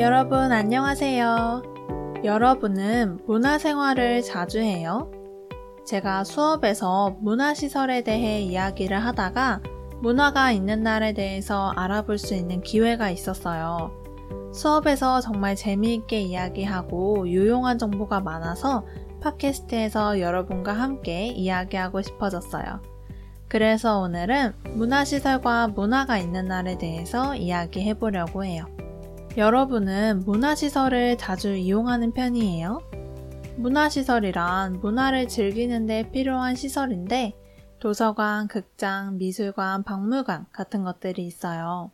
여러분 안녕하세요. 여러분은 문화 생활을 자주 해요? 제가 수업에서 문화시설에 대해 이야기를 하다가 문화가 있는 날에 대해서 알아볼 수 있는 기회가 있었어요. 수업에서 정말 재미있게 이야기하고 유용한 정보가 많아서 팟캐스트에서 여러분과 함께 이야기하고 싶어졌어요. 그래서 오늘은 문화시설과 문화가 있는 날에 대해서 이야기해 보려고 해요. 여러분은 문화시설을 자주 이용하는 편이에요? 문화시설이란 문화를 즐기는데 필요한 시설인데 도서관, 극장, 미술관, 박물관 같은 것들이 있어요.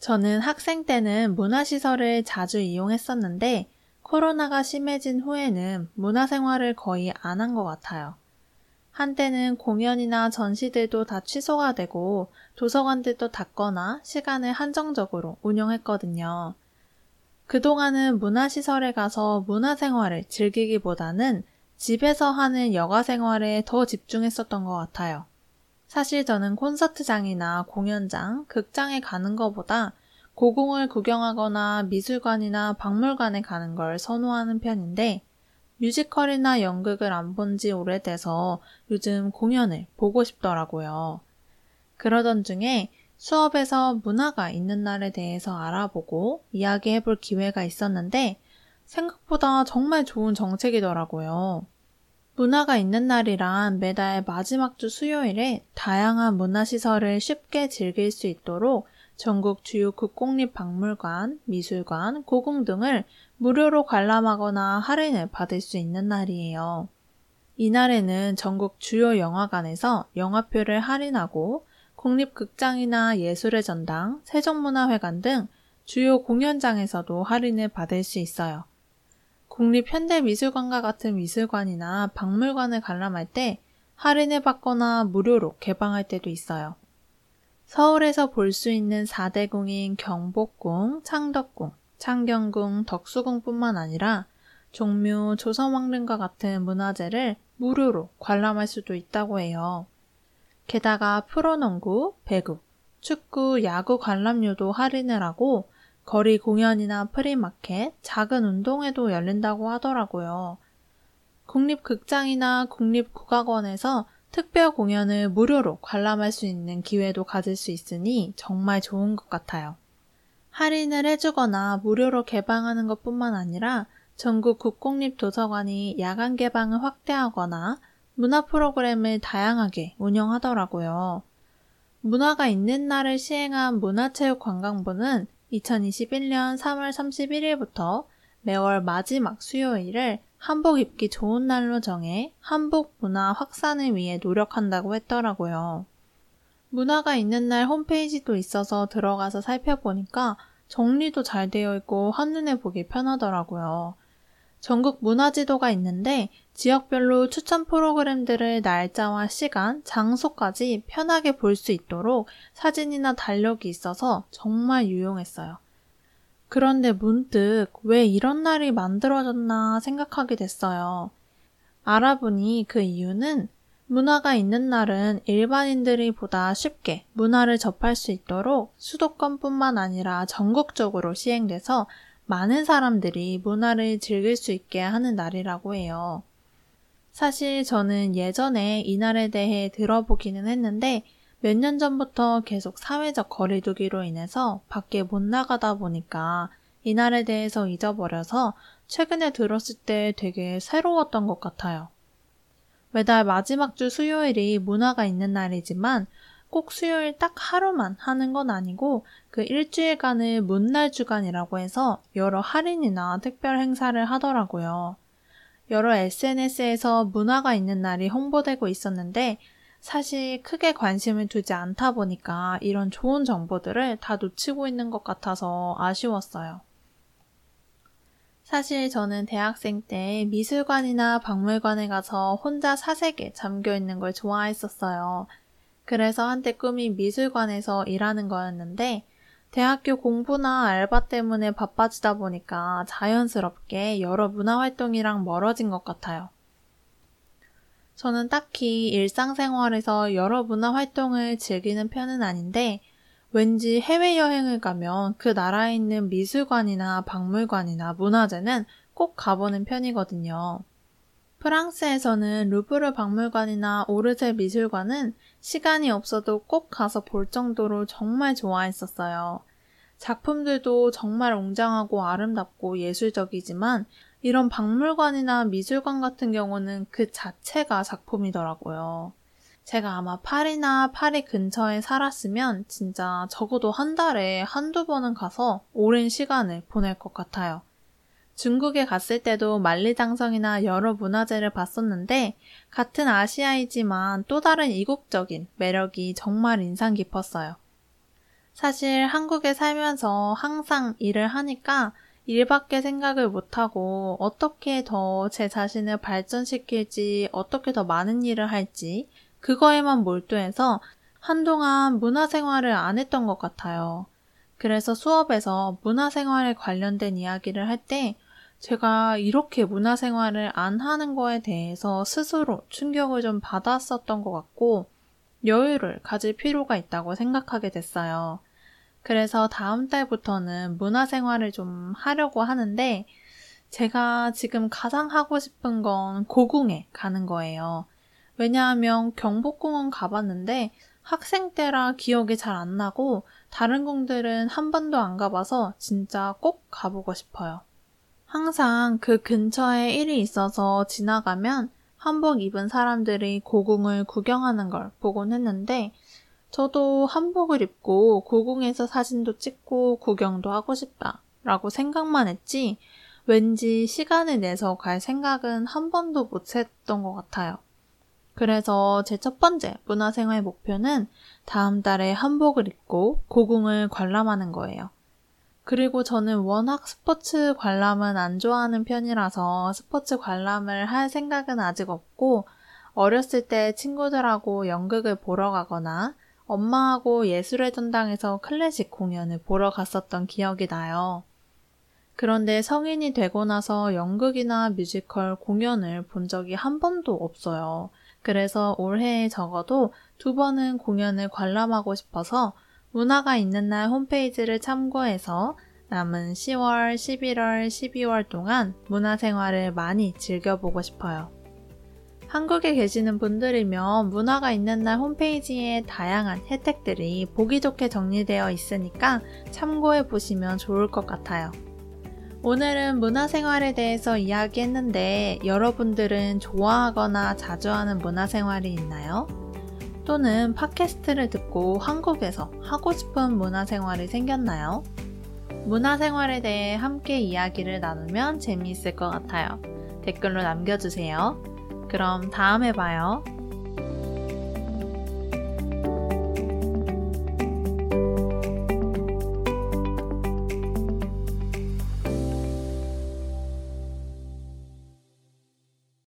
저는 학생 때는 문화시설을 자주 이용했었는데 코로나가 심해진 후에는 문화생활을 거의 안 한 것 같아요. 한때는 공연이나 전시들도 다 취소가 되고 도서관들도 닫거나 시간을 한정적으로 운영했거든요. 그동안은 문화시설에 가서 문화생활을 즐기기보다는 집에서 하는 여가 생활에 더 집중했었던 것 같아요. 사실 저는 콘서트장이나 공연장, 극장에 가는 것보다 고궁을 구경하거나 미술관이나 박물관에 가는 걸 선호하는 편인데 뮤지컬이나 연극을 안 본 지 오래돼서 요즘 공연을 보고 싶더라고요. 그러던 중에 수업에서 문화가 있는 날에 대해서 알아보고 이야기해 볼 기회가 있었는데 생각보다 정말 좋은 정책이더라고요. 문화가 있는 날이란 매달 마지막 주 수요일에 다양한 문화시설을 쉽게 즐길 수 있도록 전국 주요 국공립박물관, 미술관, 고궁 등을 무료로 관람하거나 할인을 받을 수 있는 날이에요. 이날에는 전국 주요 영화관에서 영화표를 할인하고 국립극장이나 예술의 전당, 세종문화회관 등 주요 공연장에서도 할인을 받을 수 있어요. 국립현대미술관과 같은 미술관이나 박물관을 관람할 때 할인을 받거나 무료로 개방할 때도 있어요. 서울에서 볼 수 있는 4대 궁인 경복궁, 창덕궁, 창경궁, 덕수궁뿐만 아니라 종묘, 조선왕릉과 같은 문화재를 무료로 관람할 수도 있다고 해요. 게다가 프로농구, 배구, 축구, 야구 관람료도 할인을 하고 거리 공연이나 프리마켓, 작은 운동회도 열린다고 하더라고요. 국립극장이나 국립국악원에서 특별 공연을 무료로 관람할 수 있는 기회도 가질 수 있으니 정말 좋은 것 같아요. 할인을 해주거나 무료로 개방하는 것 뿐만 아니라 전국 국공립도서관이 야간 개방을 확대하거나 문화 프로그램을 다양하게 운영하더라고요. 문화가 있는 날을 시행한 문화체육관광부는 2021년 3월 31일부터 매월 마지막 수요일을 한복 입기 좋은 날로 정해 한복 문화 확산을 위해 노력한다고 했더라고요. 문화가 있는 날 홈페이지도 있어서 들어가서 살펴보니까 정리도 잘 되어 있고 한눈에 보기 편하더라고요. 전국 문화지도가 있는데 지역별로 추천 프로그램들을 날짜와 시간, 장소까지 편하게 볼 수 있도록 사진이나 달력이 있어서 정말 유용했어요. 그런데 문득 왜 이런 날이 만들어졌나 생각하게 됐어요. 알아보니 그 이유는 문화가 있는 날은 일반인들이 보다 쉽게 문화를 접할 수 있도록 수도권뿐만 아니라 전국적으로 시행돼서 많은 사람들이 문화를 즐길 수 있게 하는 날이라고 해요. 사실 저는 예전에 이 날에 대해 들어보기는 했는데 몇 년 전부터 계속 사회적 거리두기로 인해서 밖에 못 나가다 보니까 이 날에 대해서 잊어버려서 최근에 들었을 때 되게 새로웠던 것 같아요. 매달 마지막 주 수요일이 문화가 있는 날이지만 꼭 수요일 딱 하루만 하는 건 아니고 그 일주일간을 문날 주간이라고 해서 여러 할인이나 특별 행사를 하더라고요. 여러 SNS에서 문화가 있는 날이 홍보되고 있었는데 사실 크게 관심을 두지 않다 보니까 이런 좋은 정보들을 다 놓치고 있는 것 같아서 아쉬웠어요. 사실 저는 대학생 때 미술관이나 박물관에 가서 혼자 사색에 잠겨 있는 걸 좋아했었어요. 그래서 한때 꿈이 미술관에서 일하는 거였는데 대학교 공부나 알바 때문에 바빠지다 보니까 자연스럽게 여러 문화 활동이랑 멀어진 것 같아요. 저는 딱히 일상생활에서 여러 문화 활동을 즐기는 편은 아닌데 왠지 해외여행을 가면 그 나라에 있는 미술관이나 박물관이나 문화재는 꼭 가보는 편이거든요. 프랑스에서는 루브르 박물관이나 오르세 미술관은 시간이 없어도 꼭 가서 볼 정도로 정말 좋아했었어요. 작품들도 정말 웅장하고 아름답고 예술적이지만 이런 박물관이나 미술관 같은 경우는 그 자체가 작품이더라고요. 제가 아마 파리나 파리 근처에 살았으면 진짜 적어도 한 달에 한두 번은 가서 오랜 시간을 보낼 것 같아요. 중국에 갔을 때도 만리장성이나 여러 문화재를 봤었는데 같은 아시아이지만 또 다른 이국적인 매력이 정말 인상 깊었어요. 사실 한국에 살면서 항상 일을 하니까 일밖에 생각을 못하고 어떻게 더 제 자신을 발전시킬지, 어떻게 더 많은 일을 할지, 그거에만 몰두해서 한동안 문화생활을 안 했던 것 같아요. 그래서 수업에서 문화생활에 관련된 이야기를 할 때 제가 이렇게 문화생활을 안 하는 거에 대해서 스스로 충격을 좀 받았었던 것 같고 여유를 가질 필요가 있다고 생각하게 됐어요. 그래서 다음 달부터는 문화생활을 좀 하려고 하는데 제가 지금 가장 하고 싶은 건 고궁에 가는 거예요. 왜냐하면 경복궁은 가봤는데 학생 때라 기억이 잘 안 나고 다른 궁들은 한 번도 안 가봐서 진짜 꼭 가보고 싶어요. 항상 그 근처에 일이 있어서 지나가면 한복 입은 사람들이 고궁을 구경하는 걸 보곤 했는데 저도 한복을 입고 고궁에서 사진도 찍고 구경도 하고 싶다 라고 생각만 했지 왠지 시간을 내서 갈 생각은 한 번도 못 했던 것 같아요. 그래서 제 첫 번째 문화생활 목표는 다음 달에 한복을 입고 고궁을 관람하는 거예요. 그리고 저는 워낙 스포츠 관람은 안 좋아하는 편이라서 스포츠 관람을 할 생각은 아직 없고 어렸을 때 친구들하고 연극을 보러 가거나 엄마하고 예술의 전당에서 클래식 공연을 보러 갔었던 기억이 나요. 그런데 성인이 되고 나서 연극이나 뮤지컬 공연을 본 적이 한 번도 없어요. 그래서 올해에 적어도 두 번은 공연을 관람하고 싶어서 문화가 있는 날 홈페이지를 참고해서 남은 10월, 11월, 12월 동안 문화 생활을 많이 즐겨보고 싶어요. 한국에 계시는 분들이면 문화가 있는 날 홈페이지에 다양한 혜택들이 보기 좋게 정리되어 있으니까 참고해 보시면 좋을 것 같아요. 오늘은 문화 생활에 대해서 이야기했는데 여러분들은 좋아하거나 자주 하는 문화 생활이 있나요? 또는 팟캐스트를 듣고 한국에서 하고 싶은 문화생활이 생겼나요? 문화생활에 대해 함께 이야기를 나누면 재미있을 것 같아요. 댓글로 남겨주세요. 그럼 다음에 봐요.